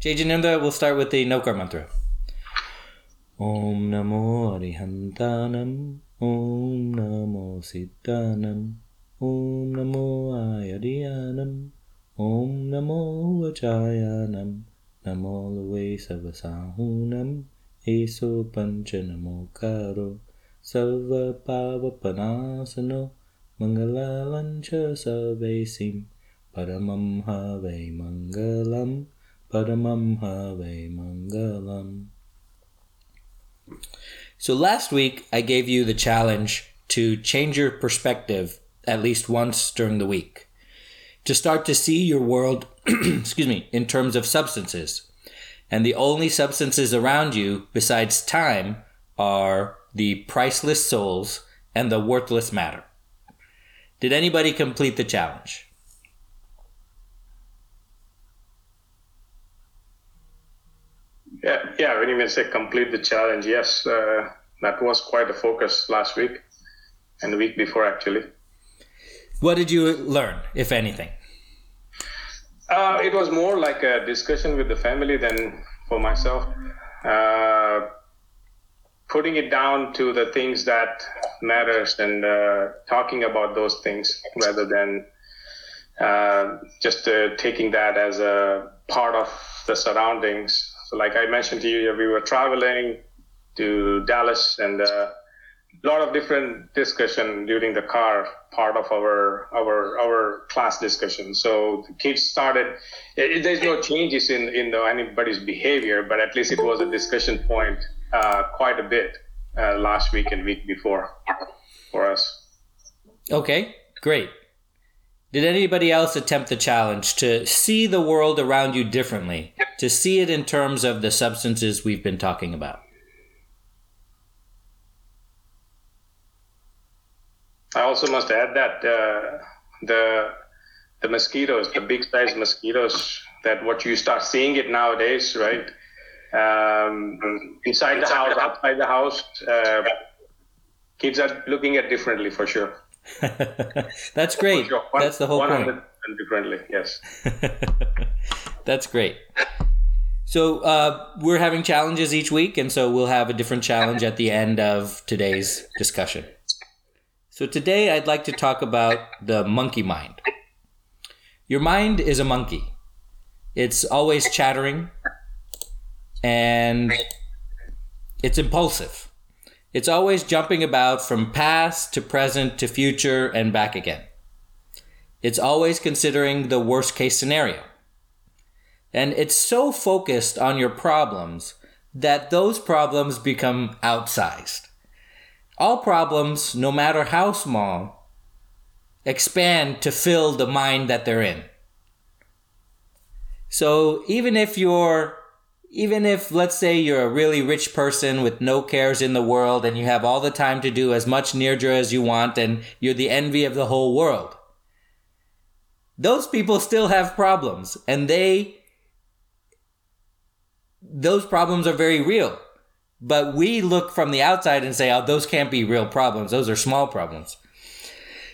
Jai Jinendra, we'll start with the Navkar mantra. Om Namo Arihantanam Om Namo Siddhanam Om Namo Ayadiyanam Om Namo Vachayanam Namo Luve Savasahunam Eso Pancha Namo Karo Sarva Pavapanasano Mangalalancha Sarvesim Paramam Have Mangalam Paramam Have Mangalam. So last week I gave you the challenge to change your perspective at least once during the week. To start to see your world, excuse me, in terms of substances. And the only substances around you besides time are the priceless souls and the worthless matter. Did anybody complete the challenge? Yeah, yeah. When you mean say complete the challenge, yes, uh, that was quite a focus last week and the week before, actually. What did you learn, if anything? Uh, it was more like a discussion with the family than for myself. Uh, putting it down to the things that matters and uh, talking about those things rather than uh, just uh, taking that as a part of the surroundings so, like I mentioned to you, we were traveling to Dallas and uh, a lot of different discussion during the car part of our our our class discussion. So the kids started. It, there's no changes in in the, anybody's behavior, but at least it was a discussion point uh, quite a bit uh, last week and week before for us. Okay, great. Did anybody else attempt the challenge to see the world around you differently, to see it in terms of the substances we've been talking about? I also must add that uh, the the mosquitoes, the big size mosquitoes, that what you start seeing it nowadays, right? Um, inside the house, outside the house, uh, kids are looking at differently for sure. That's great. Sure. One, That's the whole point. And differently, yes. That's great. So uh, we're having challenges each week, and so we'll have a different challenge at the end of today's discussion. So today I'd like to talk about the monkey mind. Your mind is a monkey. It's always chattering and it's impulsive. It's always jumping about from past to present to future and back again. It's always considering the worst case scenario. And it's so focused on your problems that those problems become outsized. All problems, no matter how small, expand to fill the mind that they're in. So even if you're even if let's say you're a really rich person with no cares in the world and you have all the time to do as much nirjara as you want and you're the envy of the whole world those people still have problems and they those problems are very real. But we look from the outside and say oh those can't be real problems. Those are small problems.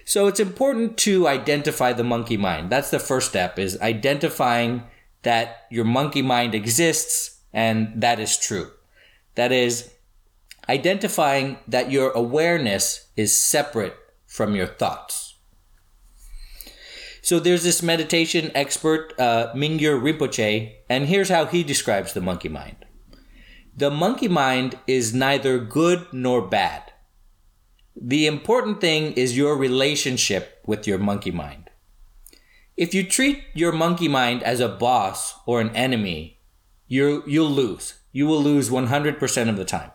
So it's important to identify the monkey mind. That's the first step is identifying that your monkey mind exists and that is true. That is identifying that your awareness is separate from your thoughts. So there's this meditation expert, uh, Mingyur Rinpoche, and here's how he describes the monkey mind. The monkey mind is neither good nor bad. The important thing is your relationship with your monkey mind. If you treat your monkey mind as a boss or an enemy, you you'll lose. You will lose 100% of the time.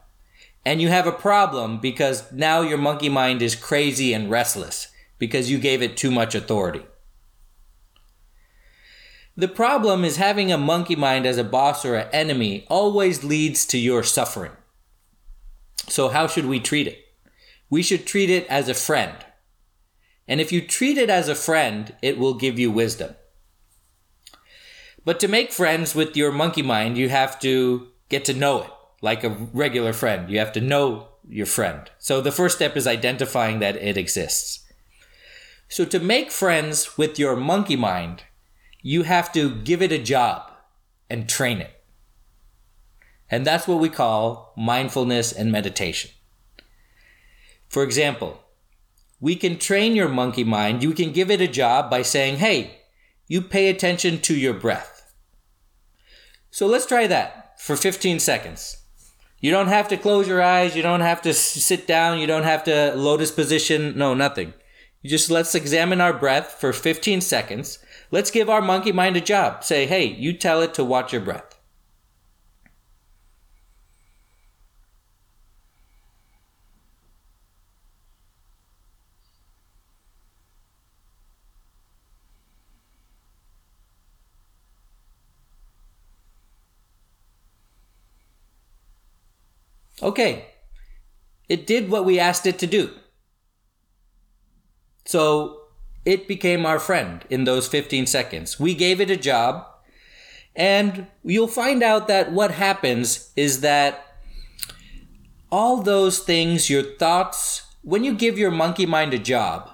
And you have a problem because now your monkey mind is crazy and restless because you gave it too much authority. The problem is having a monkey mind as a boss or an enemy always leads to your suffering. So, how should we treat it? We should treat it as a friend. And if you treat it as a friend, it will give you wisdom. But to make friends with your monkey mind, you have to get to know it like a regular friend. You have to know your friend. So the first step is identifying that it exists. So to make friends with your monkey mind, you have to give it a job and train it. And that's what we call mindfulness and meditation. For example, we can train your monkey mind. You can give it a job by saying, hey, you pay attention to your breath. So let's try that for 15 seconds. You don't have to close your eyes. You don't have to sit down. You don't have to lotus position. No, nothing. You just let's examine our breath for 15 seconds. Let's give our monkey mind a job. Say, hey, you tell it to watch your breath. Okay, it did what we asked it to do. So it became our friend in those 15 seconds. We gave it a job, and you'll find out that what happens is that all those things, your thoughts, when you give your monkey mind a job,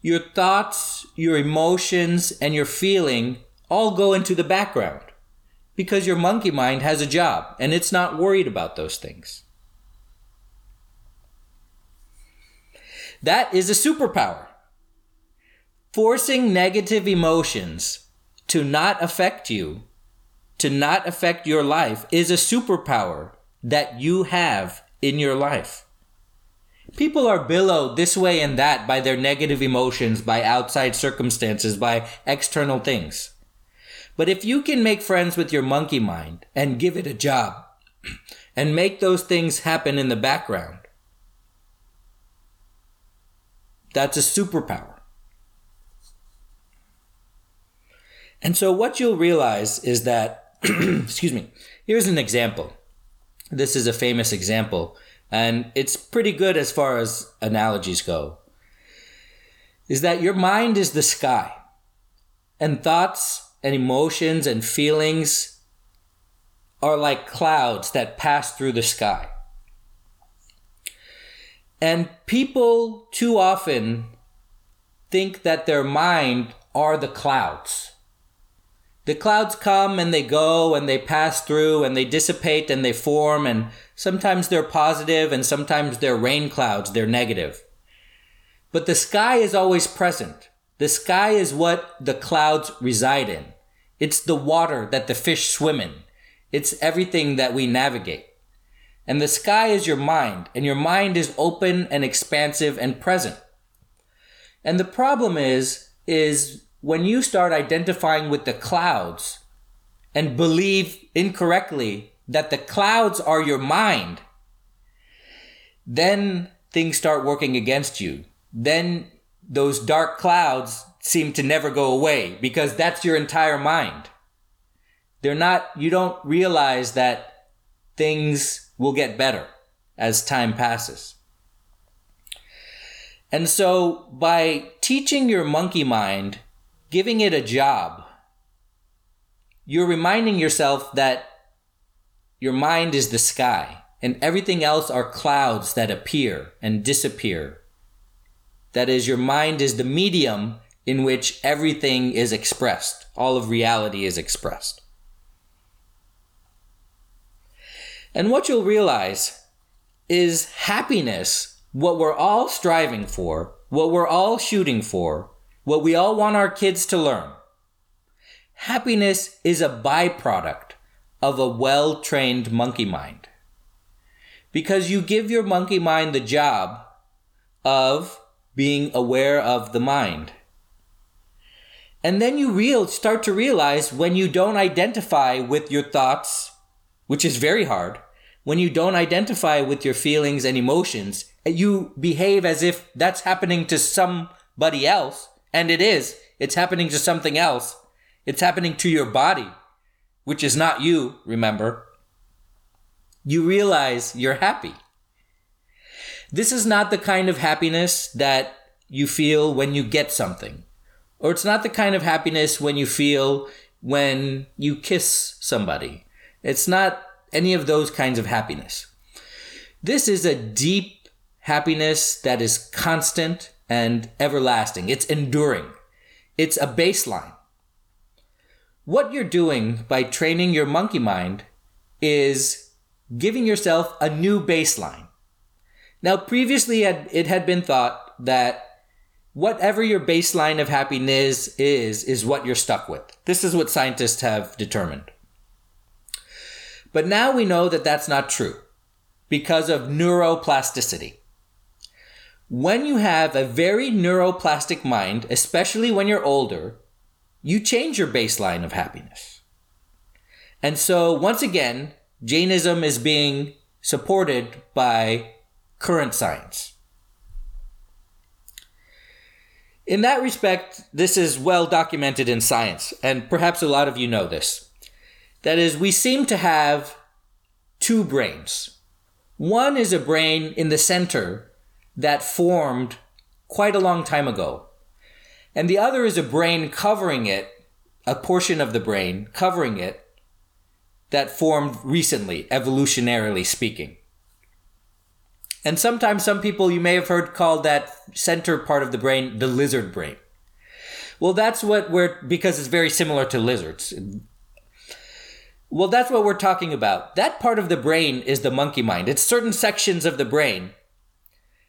your thoughts, your emotions, and your feeling all go into the background because your monkey mind has a job and it's not worried about those things. That is a superpower. Forcing negative emotions to not affect you, to not affect your life, is a superpower that you have in your life. People are billowed this way and that by their negative emotions, by outside circumstances, by external things. But if you can make friends with your monkey mind and give it a job and make those things happen in the background, That's a superpower. And so what you'll realize is that, excuse me, here's an example. This is a famous example, and it's pretty good as far as analogies go. Is that your mind is the sky, and thoughts and emotions and feelings are like clouds that pass through the sky. And people too often think that their mind are the clouds. The clouds come and they go and they pass through and they dissipate and they form and sometimes they're positive and sometimes they're rain clouds, they're negative. But the sky is always present. The sky is what the clouds reside in. It's the water that the fish swim in. It's everything that we navigate. And the sky is your mind, and your mind is open and expansive and present. And the problem is, is when you start identifying with the clouds and believe incorrectly that the clouds are your mind, then things start working against you. Then those dark clouds seem to never go away because that's your entire mind. They're not, you don't realize that things will get better as time passes. And so by teaching your monkey mind, giving it a job, you're reminding yourself that your mind is the sky and everything else are clouds that appear and disappear. That is, your mind is the medium in which everything is expressed. All of reality is expressed. And what you'll realize is happiness, what we're all striving for, what we're all shooting for, what we all want our kids to learn. Happiness is a byproduct of a well trained monkey mind. Because you give your monkey mind the job of being aware of the mind. And then you real start to realize when you don't identify with your thoughts which is very hard, when you don't identify with your feelings and emotions, you behave as if that's happening to somebody else. And it is. It's happening to something else. It's happening to your body, which is not you, remember. You realize you're happy. This is not the kind of happiness that you feel when you get something. Or it's not the kind of happiness when you feel when you kiss somebody it's not any of those kinds of happiness. This is a deep happiness that is constant and everlasting. It's enduring. It's a baseline. what you're doing by training your monkey mind is giving yourself a new baseline. Now, previously it had been thought that whatever your baseline of happiness is, is what you're stuck with. This is what scientists have determined. But now we know that that's not true because of neuroplasticity. When you have a very neuroplastic mind, especially when you're older, you change your baseline of happiness. And so, once again, Jainism is being supported by current science. In that respect, this is well documented in science, and perhaps a lot of you know this. That is, we seem to have two brains. One is a brain in the center that formed quite a long time ago, and the other is a brain covering it, a portion of the brain covering it that formed recently, evolutionarily speaking. And sometimes some people you may have heard call that center part of the brain the lizard brain. Well, that's what we're, because it's very similar to lizards. Well, that's what we're talking about. That part of the brain is the monkey mind. It's certain sections of the brain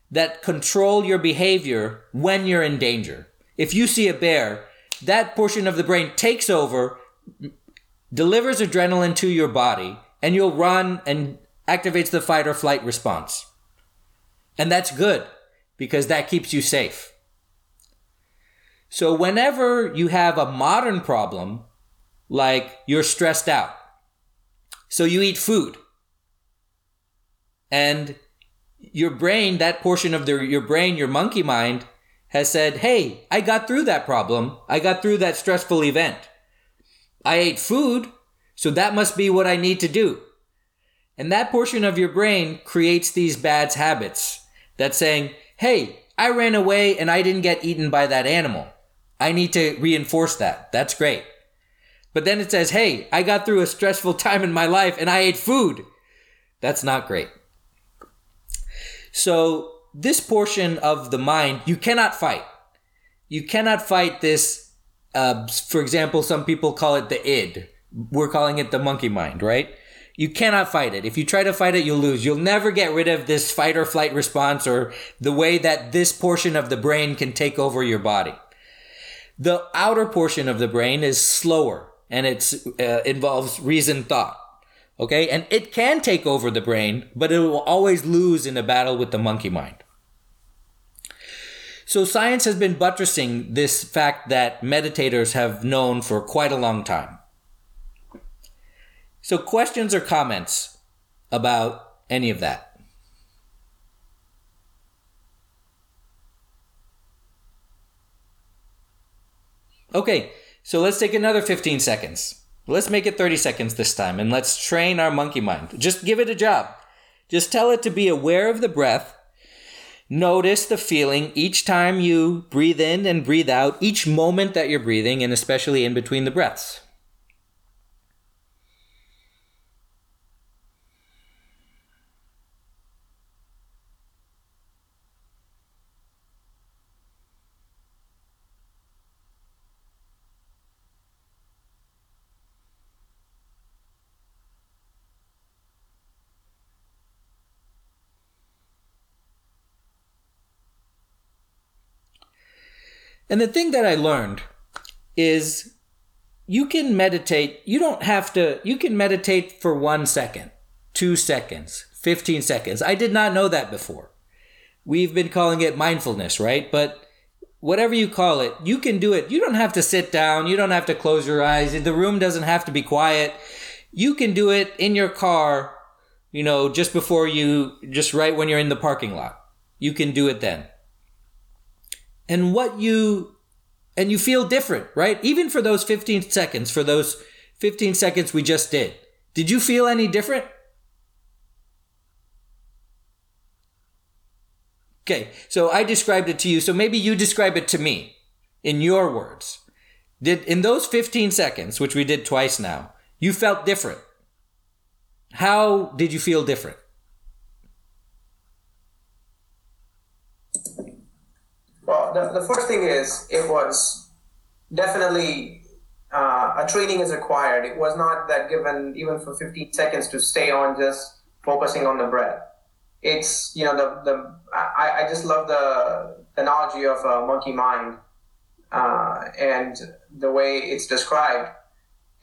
that control your behavior when you're in danger. If you see a bear, that portion of the brain takes over, delivers adrenaline to your body, and you'll run and activates the fight or flight response. And that's good because that keeps you safe. So whenever you have a modern problem, like you're stressed out, so you eat food, and your brain, that portion of the, your brain, your monkey mind, has said, Hey, I got through that problem. I got through that stressful event. I ate food, so that must be what I need to do. And that portion of your brain creates these bad habits that's saying, hey, I ran away and I didn't get eaten by that animal. I need to reinforce that. That's great. But then it says, hey, I got through a stressful time in my life and I ate food. That's not great. So, this portion of the mind, you cannot fight. You cannot fight this. Uh, for example, some people call it the id. We're calling it the monkey mind, right? You cannot fight it. If you try to fight it, you'll lose. You'll never get rid of this fight or flight response or the way that this portion of the brain can take over your body. The outer portion of the brain is slower and it uh, involves reason thought. Okay. And it can take over the brain, but it will always lose in a battle with the monkey mind. So science has been buttressing this fact that meditators have known for quite a long time. So, questions or comments about any of that? Okay, so let's take another 15 seconds. Let's make it 30 seconds this time and let's train our monkey mind. Just give it a job. Just tell it to be aware of the breath. Notice the feeling each time you breathe in and breathe out, each moment that you're breathing, and especially in between the breaths. And the thing that I learned is you can meditate. You don't have to, you can meditate for one second, two seconds, 15 seconds. I did not know that before. We've been calling it mindfulness, right? But whatever you call it, you can do it. You don't have to sit down. You don't have to close your eyes. The room doesn't have to be quiet. You can do it in your car, you know, just before you, just right when you're in the parking lot. You can do it then and what you and you feel different, right? Even for those 15 seconds, for those 15 seconds we just did. Did you feel any different? Okay, so I described it to you, so maybe you describe it to me in your words. Did in those 15 seconds, which we did twice now, you felt different. How did you feel different? The, the first thing is it was definitely uh, a training is required. It was not that given even for 15 seconds to stay on just focusing on the breath. It's you know the the I, I just love the, the analogy of a monkey mind uh, and the way it's described,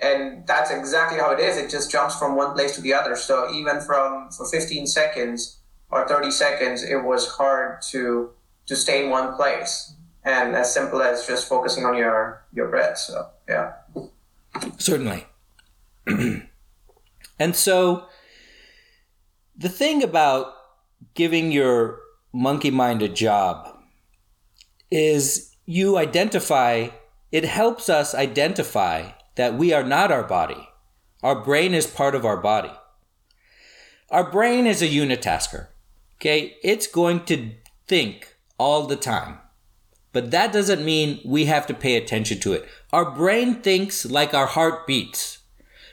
and that's exactly how it is. It just jumps from one place to the other. So even from for 15 seconds or 30 seconds, it was hard to to stay in one place and as simple as just focusing on your your breath. So yeah, certainly. and so the thing about giving your monkey mind a job is you identify it helps us identify that we are not our body. Our brain is part of our body. Our brain is a unitasker. Okay, it's going to think all the time. But that doesn't mean we have to pay attention to it. Our brain thinks like our heart beats.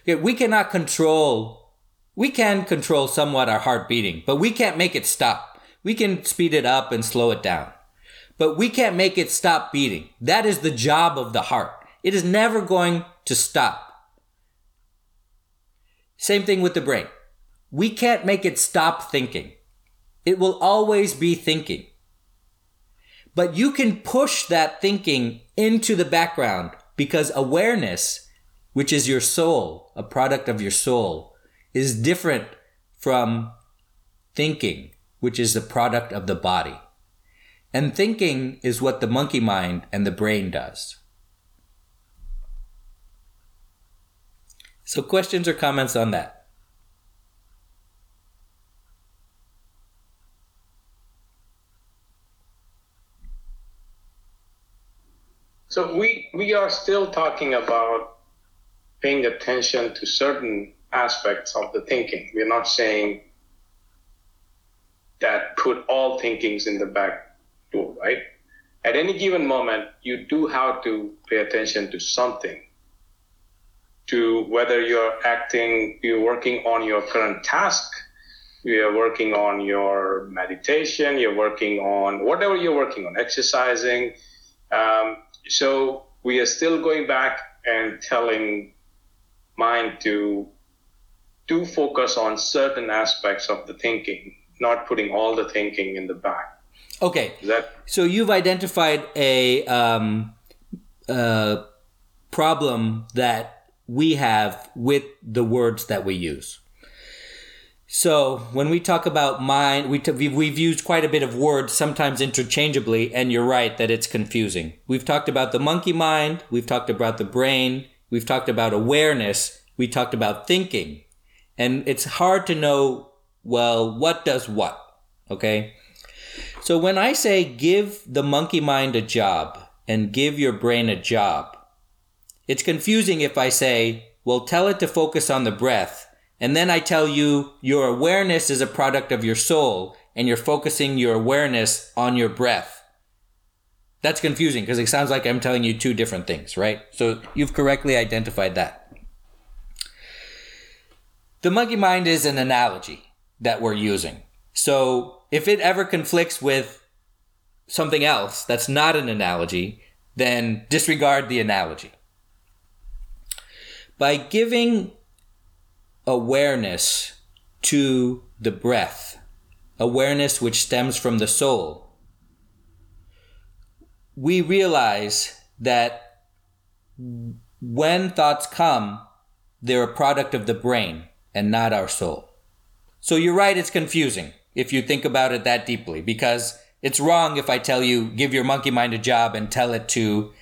We cannot control, we can control somewhat our heart beating, but we can't make it stop. We can speed it up and slow it down, but we can't make it stop beating. That is the job of the heart. It is never going to stop. Same thing with the brain. We can't make it stop thinking. It will always be thinking. But you can push that thinking into the background because awareness, which is your soul, a product of your soul, is different from thinking, which is the product of the body. And thinking is what the monkey mind and the brain does. So, questions or comments on that? So we we are still talking about paying attention to certain aspects of the thinking. We're not saying that put all thinkings in the back door, right? At any given moment, you do have to pay attention to something. To whether you're acting, you're working on your current task, you're working on your meditation, you're working on whatever you're working on, exercising. Um, so we are still going back and telling mind to do focus on certain aspects of the thinking, not putting all the thinking in the back. Okay. That, so you've identified a um, uh, problem that we have with the words that we use. So when we talk about mind, we t- we've used quite a bit of words, sometimes interchangeably, and you're right that it's confusing. We've talked about the monkey mind, we've talked about the brain, we've talked about awareness, we talked about thinking, and it's hard to know, well, what does what, okay? So when I say give the monkey mind a job and give your brain a job, it's confusing if I say, well, tell it to focus on the breath and then I tell you your awareness is a product of your soul and you're focusing your awareness on your breath. That's confusing because it sounds like I'm telling you two different things, right? So you've correctly identified that. The monkey mind is an analogy that we're using. So if it ever conflicts with something else that's not an analogy, then disregard the analogy. By giving awareness to the breath, awareness which stems from the soul, we realize that when thoughts come, they're a product of the brain and not our soul. So you're right, it's confusing if you think about it that deeply because it's wrong if I tell you, give your monkey mind a job and tell it to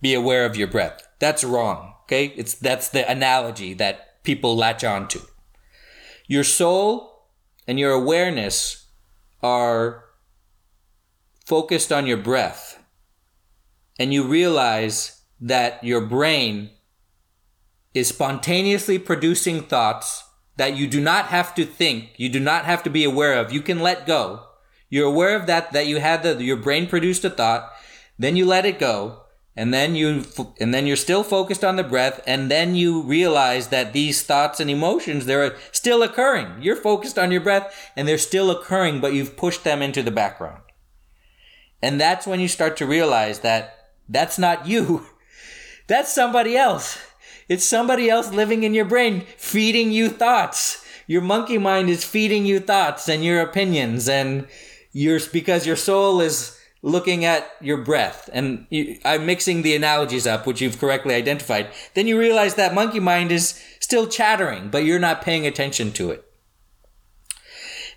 be aware of your breath. That's wrong. Okay. It's, that's the analogy that people latch on to. Your soul and your awareness are focused on your breath, and you realize that your brain is spontaneously producing thoughts that you do not have to think, you do not have to be aware of. You can let go. You're aware of that, that you had the, your brain produced a thought, then you let it go, and then you and then you're still focused on the breath and then you realize that these thoughts and emotions they're still occurring you're focused on your breath and they're still occurring but you've pushed them into the background and that's when you start to realize that that's not you That's somebody else. It's somebody else living in your brain, feeding you thoughts. Your monkey mind is feeding you thoughts and your opinions, and you're because your soul is looking at your breath. And you, I'm mixing the analogies up, which you've correctly identified. Then you realize that monkey mind is still chattering, but you're not paying attention to it.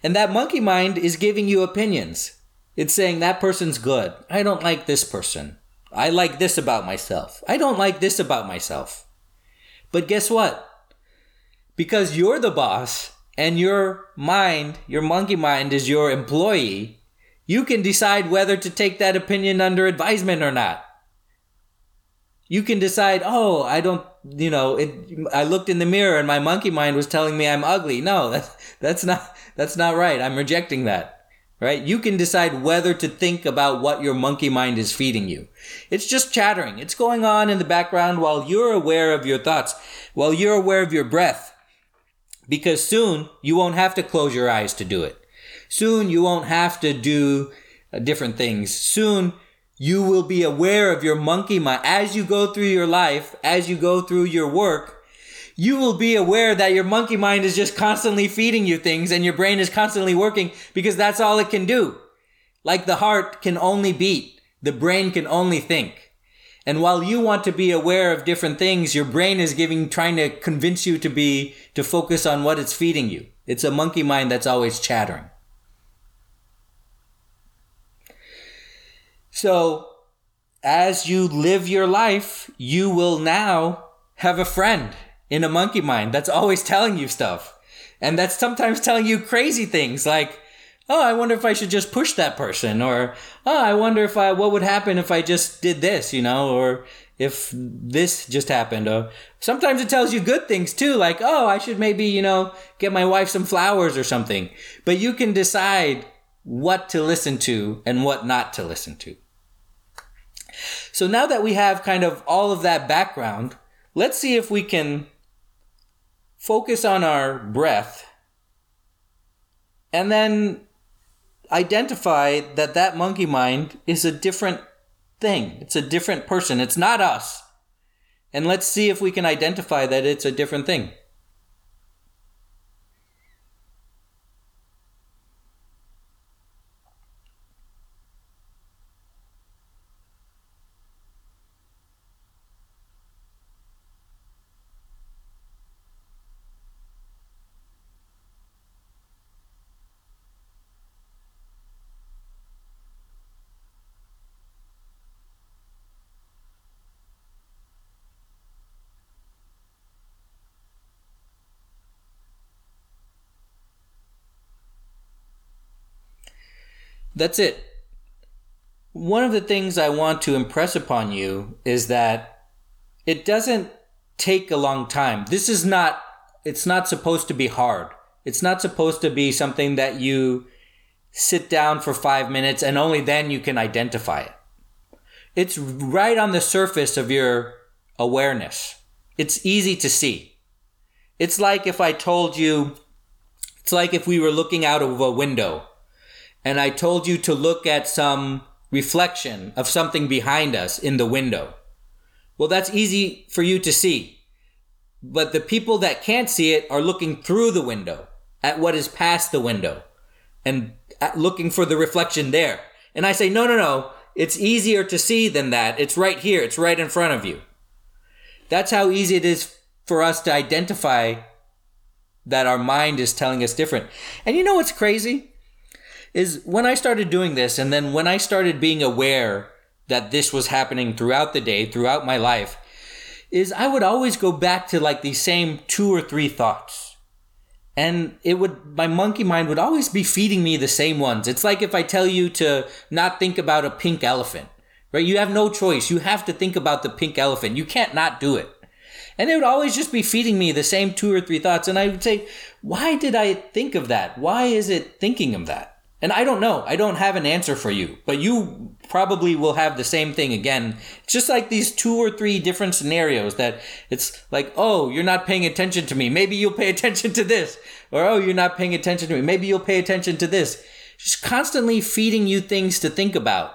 And that monkey mind is giving you opinions. It's saying that person's good. I don't like this person. I like this about myself. I don't like this about myself. But guess what? Because you're the boss and your mind, your monkey mind is your employee, you can decide whether to take that opinion under advisement or not. You can decide, oh, I don't, you know, it, I looked in the mirror and my monkey mind was telling me I'm ugly. No, that's, that's not, that's not right. I'm rejecting that right? You can decide whether to think about what your monkey mind is feeding you. It's just chattering. It's going on in the background while you're aware of your thoughts, while you're aware of your breath. Because soon you won't have to close your eyes to do it. Soon you won't have to do uh, different things. Soon you will be aware of your monkey mind as you go through your life, as you go through your work you will be aware that your monkey mind is just constantly feeding you things and your brain is constantly working because that's all it can do. Like the heart can only beat, the brain can only think. And while you want to be aware of different things, your brain is giving, trying to convince you to be, to focus on what it's feeding you. It's a monkey mind that's always chattering. So, as you live your life, you will now have a friend in a monkey mind that's always telling you stuff. And that's sometimes telling you crazy things like, oh, I wonder if I should just push that person, or oh, I wonder if I what would happen if I just did this, you know, or if this just happened. Or sometimes it tells you good things too, like oh, I should maybe you know get my wife some flowers or something. But you can decide what to listen to and what not to listen to. So now that we have kind of all of that background, let's see if we can focus on our breath and then identify that that monkey mind is a different thing. It's a different person. It's not us. And let's see if we can identify that it's a different thing. That's it. One of the things I want to impress upon you is that it doesn't take a long time. This is not, it's not supposed to be hard. It's not supposed to be something that you sit down for five minutes and only then you can identify it. It's right on the surface of your awareness. It's easy to see. It's like if I told you, it's like if we were looking out of a window and I told you to look at some reflection of something behind us in the window. Well, that's easy for you to see. But the people that can't see it are looking through the window at what is past the window and looking for the reflection there. And I say, no, no, no. It's easier to see than that. It's right here. It's right in front of you. That's how easy it is for us to identify that our mind is telling us different. And you know what's crazy? Is when I started doing this, and then when I started being aware that this was happening throughout the day, throughout my life, is I would always go back to like these same two or three thoughts. And it would, my monkey mind would always be feeding me the same ones. It's like if I tell you to not think about a pink elephant, right? You have no choice. You have to think about the pink elephant. You can't not do it. And it would always just be feeding me the same two or three thoughts. And I would say, why did I think of that? Why is it thinking of that? And I don't know. I don't have an answer for you, but you probably will have the same thing again. It's just like these two or three different scenarios that it's like, oh, you're not paying attention to me. Maybe you'll pay attention to this. Or, oh, you're not paying attention to me. Maybe you'll pay attention to this. Just constantly feeding you things to think about.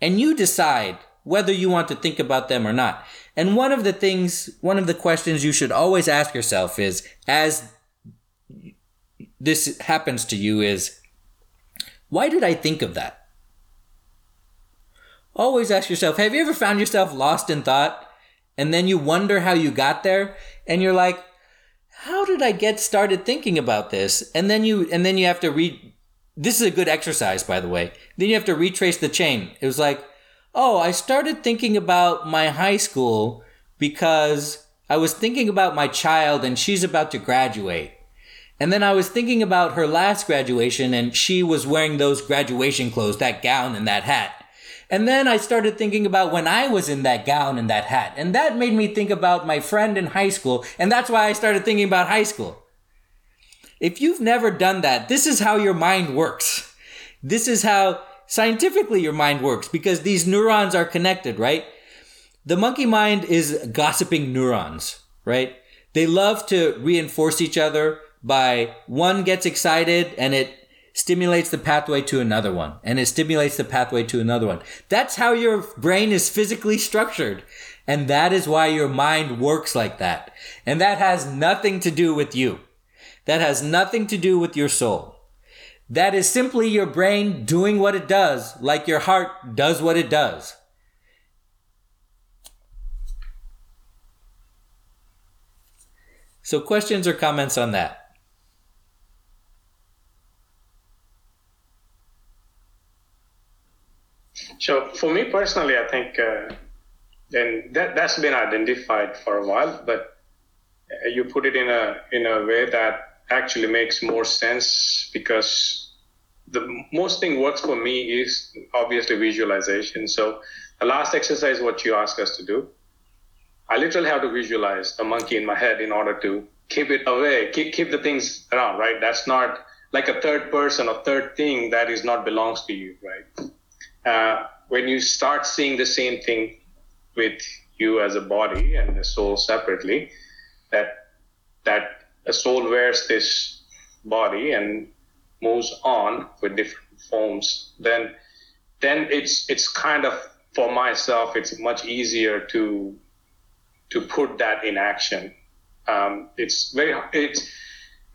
And you decide whether you want to think about them or not. And one of the things, one of the questions you should always ask yourself is as this happens to you is why did I think of that? Always ask yourself, have you ever found yourself lost in thought and then you wonder how you got there and you're like, how did I get started thinking about this? And then you and then you have to read this is a good exercise by the way. Then you have to retrace the chain. It was like, oh, I started thinking about my high school because I was thinking about my child and she's about to graduate. And then I was thinking about her last graduation and she was wearing those graduation clothes, that gown and that hat. And then I started thinking about when I was in that gown and that hat. And that made me think about my friend in high school. And that's why I started thinking about high school. If you've never done that, this is how your mind works. This is how scientifically your mind works because these neurons are connected, right? The monkey mind is gossiping neurons, right? They love to reinforce each other by one gets excited and it stimulates the pathway to another one and it stimulates the pathway to another one. That's how your brain is physically structured. And that is why your mind works like that. And that has nothing to do with you. That has nothing to do with your soul. That is simply your brain doing what it does, like your heart does what it does. So, questions or comments on that? So for me personally, I think, uh, that that's been identified for a while, but uh, you put it in a in a way that actually makes more sense because the most thing works for me is obviously visualization. So the last exercise, what you ask us to do, I literally have to visualize a monkey in my head in order to keep it away, keep keep the things around, right? That's not like a third person or third thing that is not belongs to you, right? uh, when you start seeing the same thing with you as a body and the soul separately, that that a soul wears this body and moves on with different forms, then then it's it's kind of for myself it's much easier to to put that in action. Um, it's very it's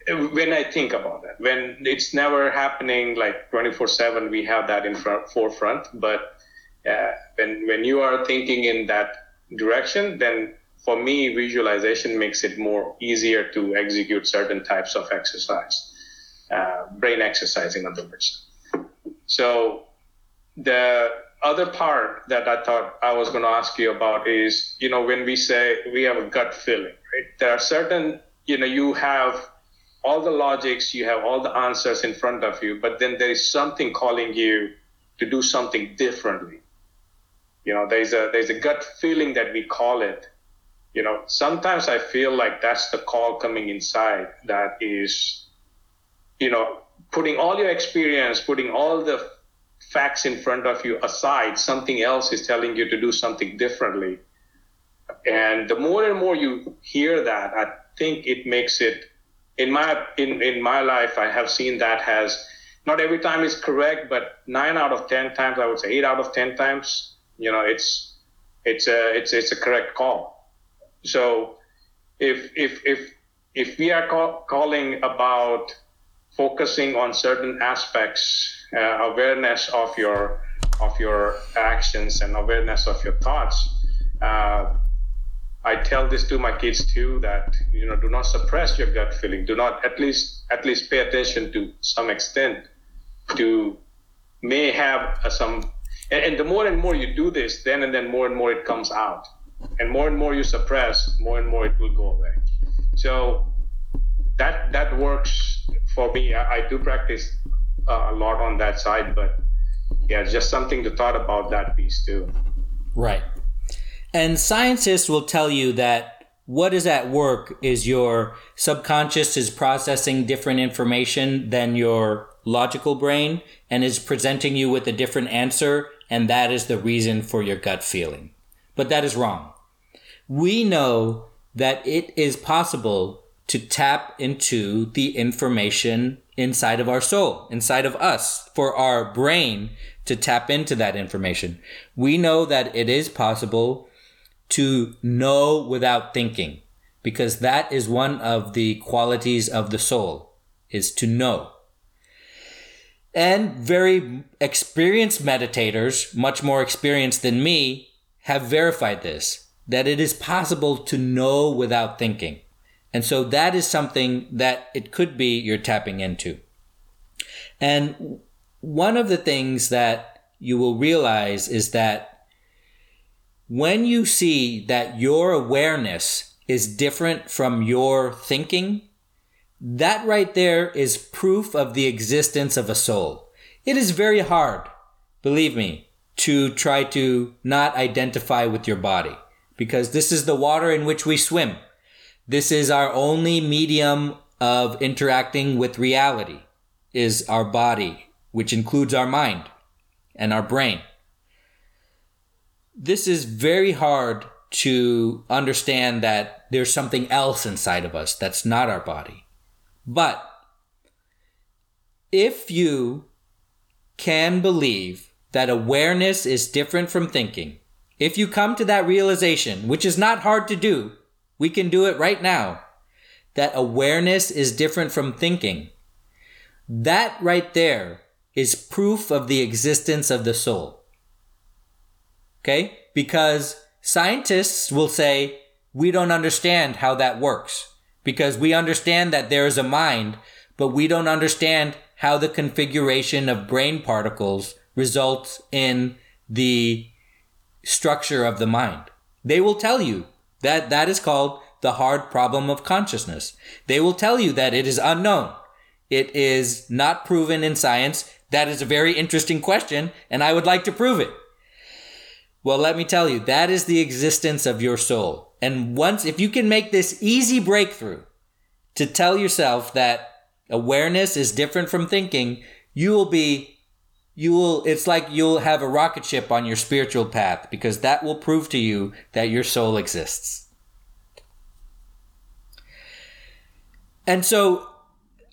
when I think about that, when it's never happening like 24 7, we have that in front, forefront. But uh, when, when you are thinking in that direction, then for me, visualization makes it more easier to execute certain types of exercise, uh, brain exercise, in other words. So the other part that I thought I was going to ask you about is, you know, when we say we have a gut feeling, right? There are certain, you know, you have all the logics, you have all the answers in front of you, but then there is something calling you to do something differently. You know, there's a there's a gut feeling that we call it. You know, sometimes I feel like that's the call coming inside that is, you know, putting all your experience, putting all the facts in front of you aside, something else is telling you to do something differently. And the more and more you hear that, I think it makes it in my in, in my life, I have seen that has not every time is correct, but nine out of ten times, I would say eight out of ten times, you know, it's it's a it's it's a correct call. So if if if if we are call, calling about focusing on certain aspects, uh, awareness of your of your actions and awareness of your thoughts, uh, I tell this to my kids too that you know do not suppress your gut feeling. Do not at least at least pay attention to some extent to may have a, some and, and the more and more you do this, then and then more and more it comes out, and more and more you suppress, more and more it will go away. So that that works for me. I, I do practice uh, a lot on that side, but yeah, just something to thought about that piece too. Right. And scientists will tell you that what is at work is your subconscious is processing different information than your logical brain and is presenting you with a different answer. And that is the reason for your gut feeling. But that is wrong. We know that it is possible to tap into the information inside of our soul, inside of us, for our brain to tap into that information. We know that it is possible to know without thinking because that is one of the qualities of the soul is to know. And very experienced meditators, much more experienced than me, have verified this that it is possible to know without thinking. And so that is something that it could be you're tapping into. And one of the things that you will realize is that when you see that your awareness is different from your thinking, that right there is proof of the existence of a soul. It is very hard, believe me, to try to not identify with your body because this is the water in which we swim. This is our only medium of interacting with reality is our body, which includes our mind and our brain. This is very hard to understand that there's something else inside of us that's not our body. But if you can believe that awareness is different from thinking, if you come to that realization, which is not hard to do, we can do it right now, that awareness is different from thinking, that right there is proof of the existence of the soul. Okay? Because scientists will say, we don't understand how that works because we understand that there is a mind, but we don't understand how the configuration of brain particles results in the structure of the mind. They will tell you that that is called the hard problem of consciousness. They will tell you that it is unknown. It is not proven in science. That is a very interesting question, and I would like to prove it. Well, let me tell you, that is the existence of your soul. And once, if you can make this easy breakthrough to tell yourself that awareness is different from thinking, you will be, you will, it's like you'll have a rocket ship on your spiritual path because that will prove to you that your soul exists. And so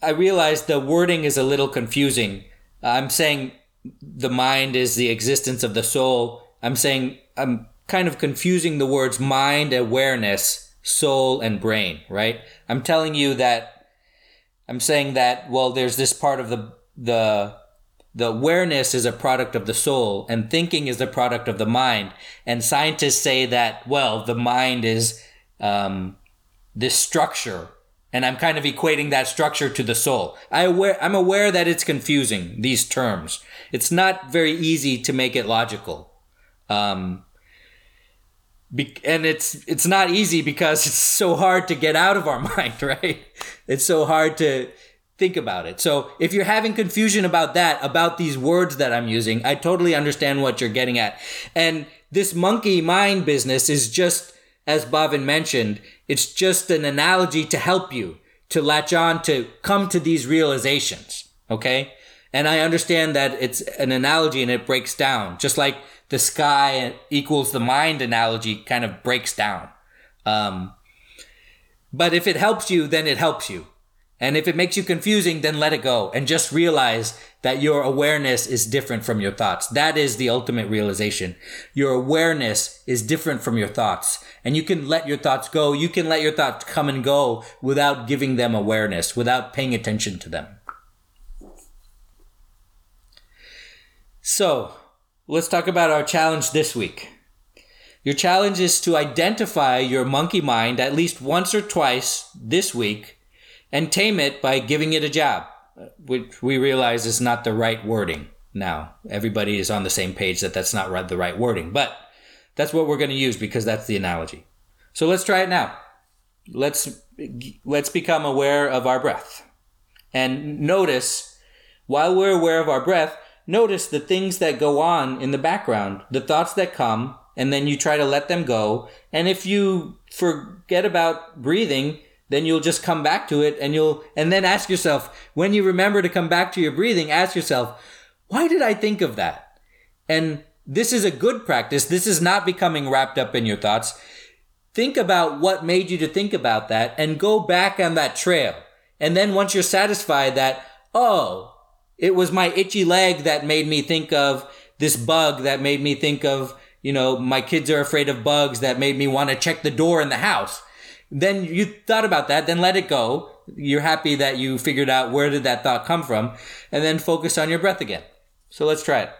I realize the wording is a little confusing. I'm saying the mind is the existence of the soul. I'm saying I'm kind of confusing the words mind, awareness, soul, and brain, right? I'm telling you that I'm saying that, well, there's this part of the, the, the awareness is a product of the soul and thinking is the product of the mind. And scientists say that, well, the mind is, um, this structure. And I'm kind of equating that structure to the soul. I aware, I'm aware that it's confusing, these terms. It's not very easy to make it logical. Um, be- and it's it's not easy because it's so hard to get out of our mind, right? It's so hard to think about it. So if you're having confusion about that, about these words that I'm using, I totally understand what you're getting at. And this monkey mind business is just, as Bhavin mentioned, it's just an analogy to help you to latch on to come to these realizations. Okay. And I understand that it's an analogy and it breaks down, just like the sky equals the mind analogy kind of breaks down. Um, but if it helps you, then it helps you. And if it makes you confusing, then let it go and just realize that your awareness is different from your thoughts. That is the ultimate realization. Your awareness is different from your thoughts and you can let your thoughts go. You can let your thoughts come and go without giving them awareness, without paying attention to them. So let's talk about our challenge this week. Your challenge is to identify your monkey mind at least once or twice this week and tame it by giving it a job, which we realize is not the right wording now. Everybody is on the same page that that's not the right wording, but that's what we're going to use because that's the analogy. So let's try it now. Let's let's become aware of our breath. And notice while we're aware of our breath, notice the things that go on in the background, the thoughts that come, and then you try to let them go. And if you forget about breathing, then you'll just come back to it and you'll, and then ask yourself, when you remember to come back to your breathing, ask yourself, why did I think of that? And this is a good practice. This is not becoming wrapped up in your thoughts. Think about what made you to think about that and go back on that trail. And then once you're satisfied that, oh, it was my itchy leg that made me think of this bug that made me think of, you know, my kids are afraid of bugs that made me want to check the door in the house. Then you thought about that, then let it go. You're happy that you figured out where did that thought come from, and then focus on your breath again. So let's try it.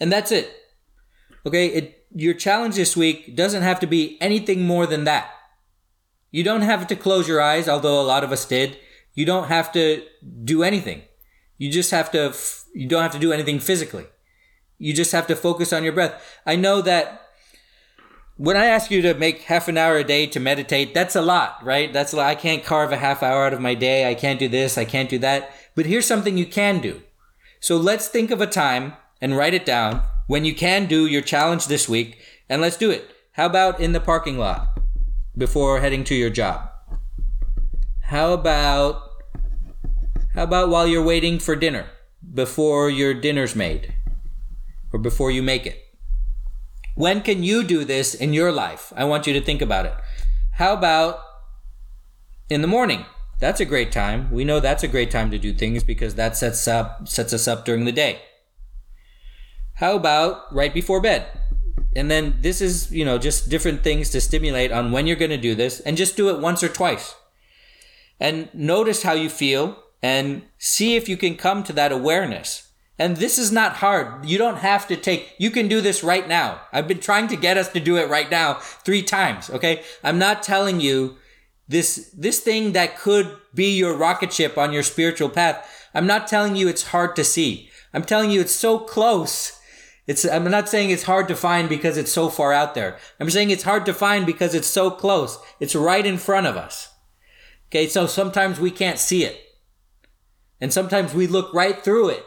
And that's it. Okay, it your challenge this week doesn't have to be anything more than that. You don't have to close your eyes, although a lot of us did. You don't have to do anything. You just have to you don't have to do anything physically. You just have to focus on your breath. I know that when I ask you to make half an hour a day to meditate, that's a lot, right? That's a lot. I can't carve a half hour out of my day. I can't do this. I can't do that. But here's something you can do. So let's think of a time and write it down when you can do your challenge this week, and let's do it. How about in the parking lot before heading to your job? How about how about while you're waiting for dinner before your dinner's made or before you make it? When can you do this in your life? I want you to think about it. How about in the morning? That's a great time. We know that's a great time to do things because that sets up sets us up during the day. How about right before bed? And then this is, you know, just different things to stimulate on when you're going to do this and just do it once or twice. And notice how you feel and see if you can come to that awareness. And this is not hard. You don't have to take, you can do this right now. I've been trying to get us to do it right now three times. Okay. I'm not telling you this, this thing that could be your rocket ship on your spiritual path. I'm not telling you it's hard to see. I'm telling you it's so close it's, I'm not saying it's hard to find because it's so far out there. I'm saying it's hard to find because it's so close. It's right in front of us. Okay. So sometimes we can't see it. And sometimes we look right through it,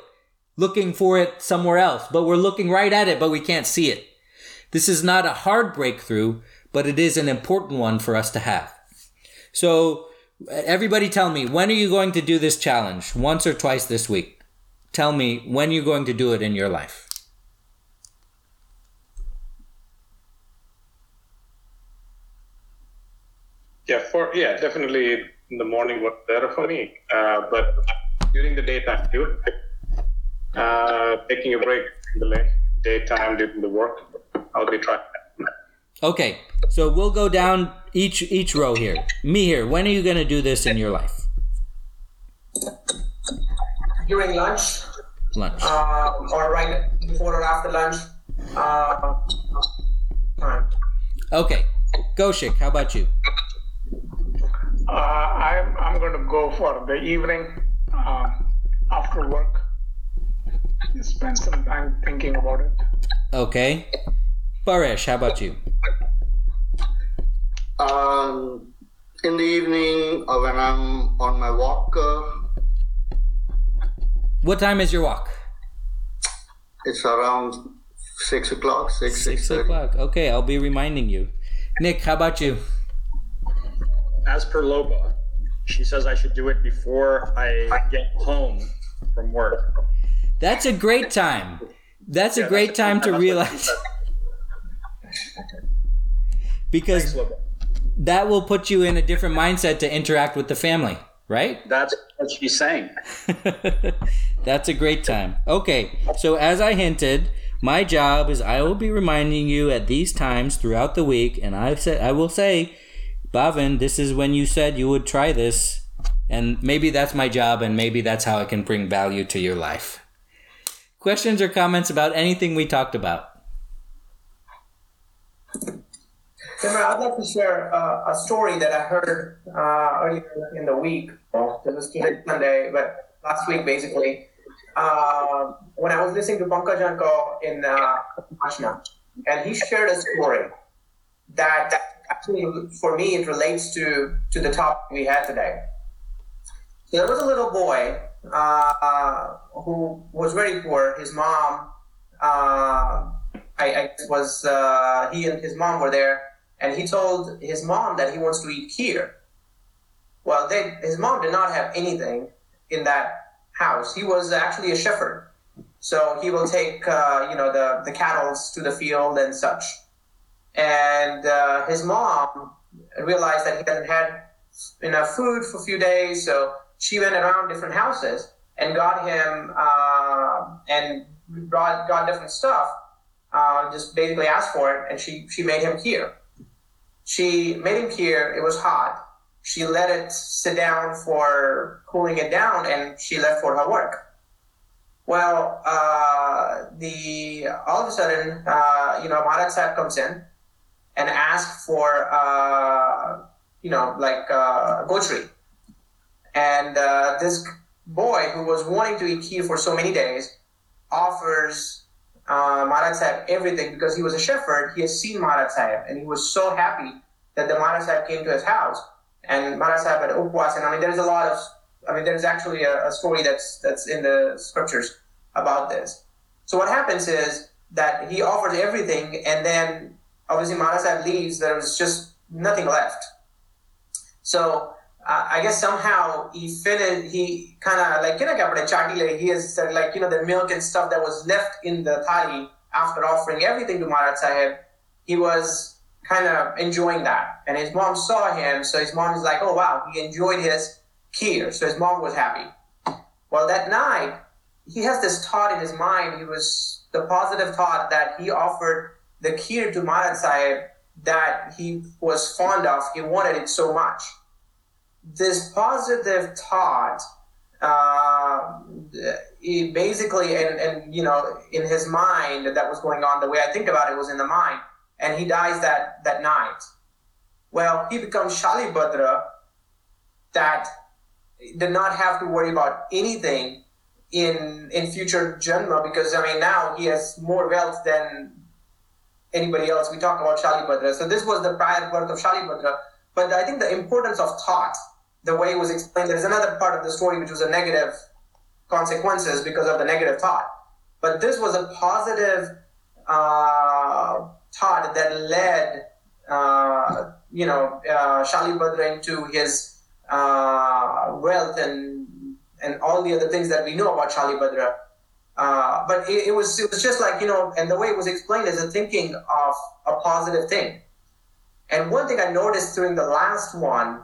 looking for it somewhere else, but we're looking right at it, but we can't see it. This is not a hard breakthrough, but it is an important one for us to have. So everybody tell me, when are you going to do this challenge? Once or twice this week? Tell me when you're going to do it in your life. Yeah, for yeah, definitely in the morning was better for me. Uh, but during the daytime too, uh, taking a break in the daytime during the work, I'll be trying. Okay, so we'll go down each each row here. Me here. When are you going to do this in your life? During lunch. Lunch. Uh, or right before or after lunch. Uh, time. Okay, Goshik, how about you? Uh, I'm, I'm going to go for the evening um, after work. Spend some time thinking about it. Okay. Paresh, how about you? Um, in the evening uh, when I'm on my walk, uh, What time is your walk? it's around six o'clock, six six Six thirty. o'clock. Okay, I'll be reminding you. Nick, how about you? As per Lopa, she says I should do it before I get home from work. That's a great time. That's a great that's time great to realize. because Thanks, that will put you in a different mindset to interact with the family, right? That's what she's saying. That's a great time. Okay, so as I hinted, my job is I will be reminding you at these times throughout the week, and I have said I will say, Bhavin, this is when you said you would try this, and maybe that's my job, and maybe that's how I can bring value to your life. Questions or comments about anything we talked about? Timur, I'd like to share uh, a story that I heard uh, earlier in the week. Well, this was Sunday, but last week basically. Uh, when I was listening to Pankaj Anko in uh, Ashna, and he shared a story that actually, for me, it relates to to the topic we had today. So there was a little boy uh, who was very poor. His mom, uh, I, I was uh, he and his mom were there and he told his mom that he wants to eat kheer. Well, they, his mom did not have anything in that house. He was actually a shepherd, so he will take uh, you know the the cattle to the field and such. And uh, his mom realized that he hadn't had enough food for a few days, so she went around different houses and got him uh, and brought got different stuff. Uh, just basically asked for it, and she she made him kheer. She made him kheer. It was hot. She let it sit down for cooling it down, and she left for her work. Well, uh, the all of a sudden, uh, you know, Maharaj Sahib comes in and asks for, uh, you know, like uh. And uh, this boy who was wanting to eat kheer for so many days offers uh, Maharaj Sahib everything because he was a shepherd. He has seen Maharaj Sahib and he was so happy that the Maharaj Sahib came to his house. And Maharaj Sahib had upwas. And I mean, there's a lot of, I mean, there's actually a, a story that's that's in the scriptures about this. So what happens is that he offers everything, and then obviously Maharaj Sahib leaves. was just nothing left. So uh, I guess somehow he finished. He kind of like you know he has said like you know the milk and stuff that was left in the thali after offering everything to Maharaj Sahib. He was kind of enjoying that, and his mom saw him. So his mom is like, "Oh wow, he enjoyed his kheer." So his mom was happy. Well, that night he has this thought in his mind. He was the positive thought that he offered the kheer to Maharaj Sahib that he was fond of. He wanted it so much. This positive thought, uh, he basically, and, and you know, in his mind, that was going on. The way I think about it was in the mind, and he dies that that night. Well, he becomes Shalibhadra, that did not have to worry about anything in in future janma because I mean now he has more wealth than anybody else. We talk about Shalibhadra. So this was the prior birth of Shalibhadra. But I think the importance of thought, the way it was explained, there's another part of the story which was a negative consequences because of the negative thought. But this was a positive uh, thought that led, uh, you know, uh, Shalibhadra into his uh, wealth and and all the other things that we know about Shalibhadra. Uh, but it, it, was it was just like you know, and the way it was explained is a thinking of a positive thing. And one thing I noticed during the last one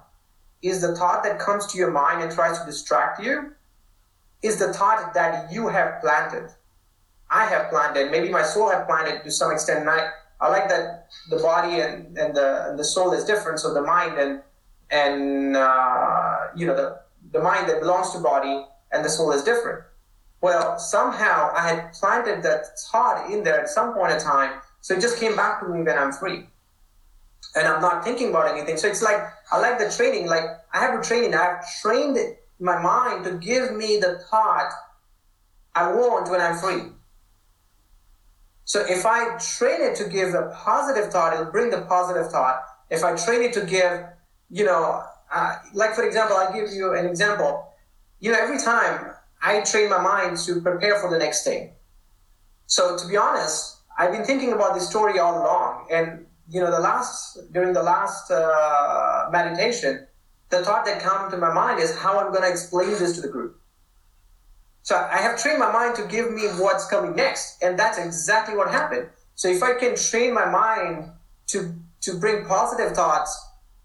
is the thought that comes to your mind and tries to distract you is the thought that you have planted. I have planted. Maybe my soul have planted to some extent. And I, I like that the body and, and the and the soul is different. So the mind and and uh, you know the the mind that belongs to body and the soul is different. Well, somehow I had planted that thought in there at some point in time, so it just came back to me when I'm free. And I'm not thinking about anything. So it's like I like the training, like I have a training, I've trained my mind to give me the thought I want when I'm free. So if I train it to give a positive thought, it'll bring the positive thought. If I train it to give, you know, uh, like for example, I'll give you an example. You know, every time I train my mind to prepare for the next thing. So to be honest, I've been thinking about this story all along, and you know, the last during the last uh, meditation, the thought that came to my mind is how I'm going to explain this to the group. So I have trained my mind to give me what's coming next, and that's exactly what happened. So if I can train my mind to to bring positive thoughts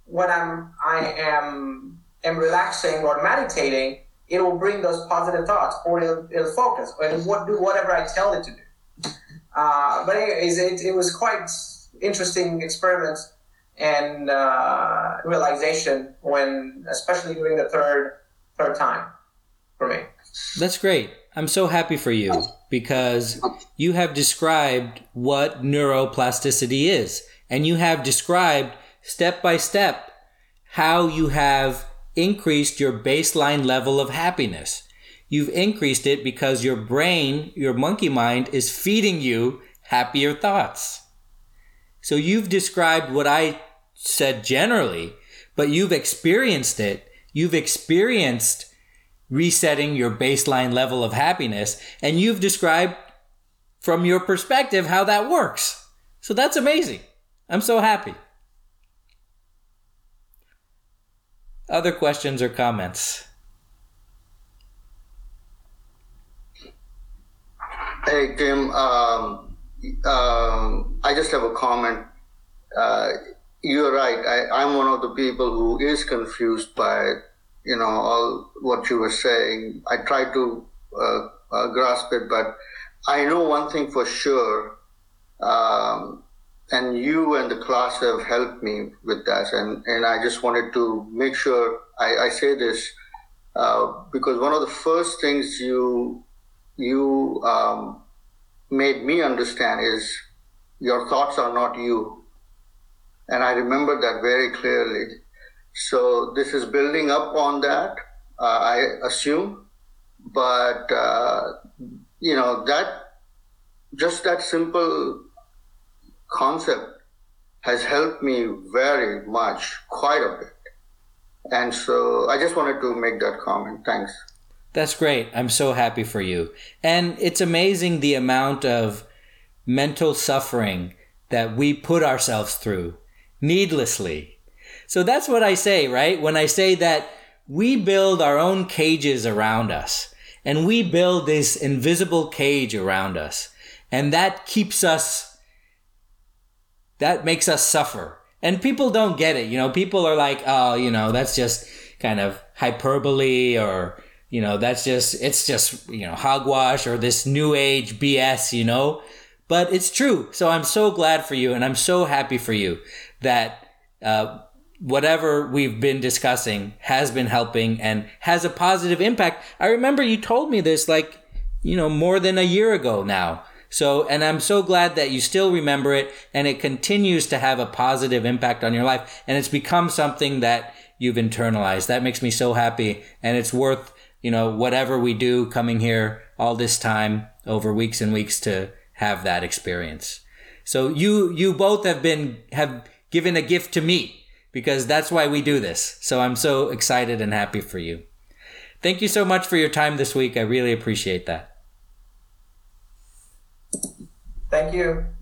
when I'm I am am relaxing or meditating, it will bring those positive thoughts, or it'll, it'll focus, or it'll do whatever I tell it to do. Uh, but anyways, it, it was quite interesting experiment and uh, realization when, especially during the third third time, for me. That's great. I'm so happy for you because you have described what neuroplasticity is, and you have described step by step how you have increased your baseline level of happiness. You've increased it because your brain, your monkey mind, is feeding you happier thoughts. So you've described what I said generally, but you've experienced it. You've experienced resetting your baseline level of happiness, and you've described from your perspective how that works. So that's amazing. I'm so happy. Other questions or comments? Hey, Jim. Um, um, I just have a comment. Uh, you're right. I, I'm one of the people who is confused by, you know, all what you were saying. I try to uh, uh, grasp it, but I know one thing for sure. Um, and you and the class have helped me with that. And, and I just wanted to make sure I, I say this uh, because one of the first things you you um, made me understand is your thoughts are not you. And I remember that very clearly. So this is building up on that, uh, I assume. But, uh, you know, that, just that simple concept has helped me very much, quite a bit. And so I just wanted to make that comment. Thanks. That's great. I'm so happy for you. And it's amazing the amount of mental suffering that we put ourselves through needlessly. So that's what I say, right? When I say that we build our own cages around us and we build this invisible cage around us and that keeps us, that makes us suffer. And people don't get it. You know, people are like, oh, you know, that's just kind of hyperbole or, you know, that's just, it's just, you know, hogwash or this new age BS, you know? But it's true. So I'm so glad for you and I'm so happy for you that, uh, whatever we've been discussing has been helping and has a positive impact. I remember you told me this like, you know, more than a year ago now. So, and I'm so glad that you still remember it and it continues to have a positive impact on your life and it's become something that you've internalized. That makes me so happy and it's worth, you know, whatever we do coming here all this time over weeks and weeks to have that experience. So you, you both have been, have given a gift to me because that's why we do this. So I'm so excited and happy for you. Thank you so much for your time this week. I really appreciate that. Thank you.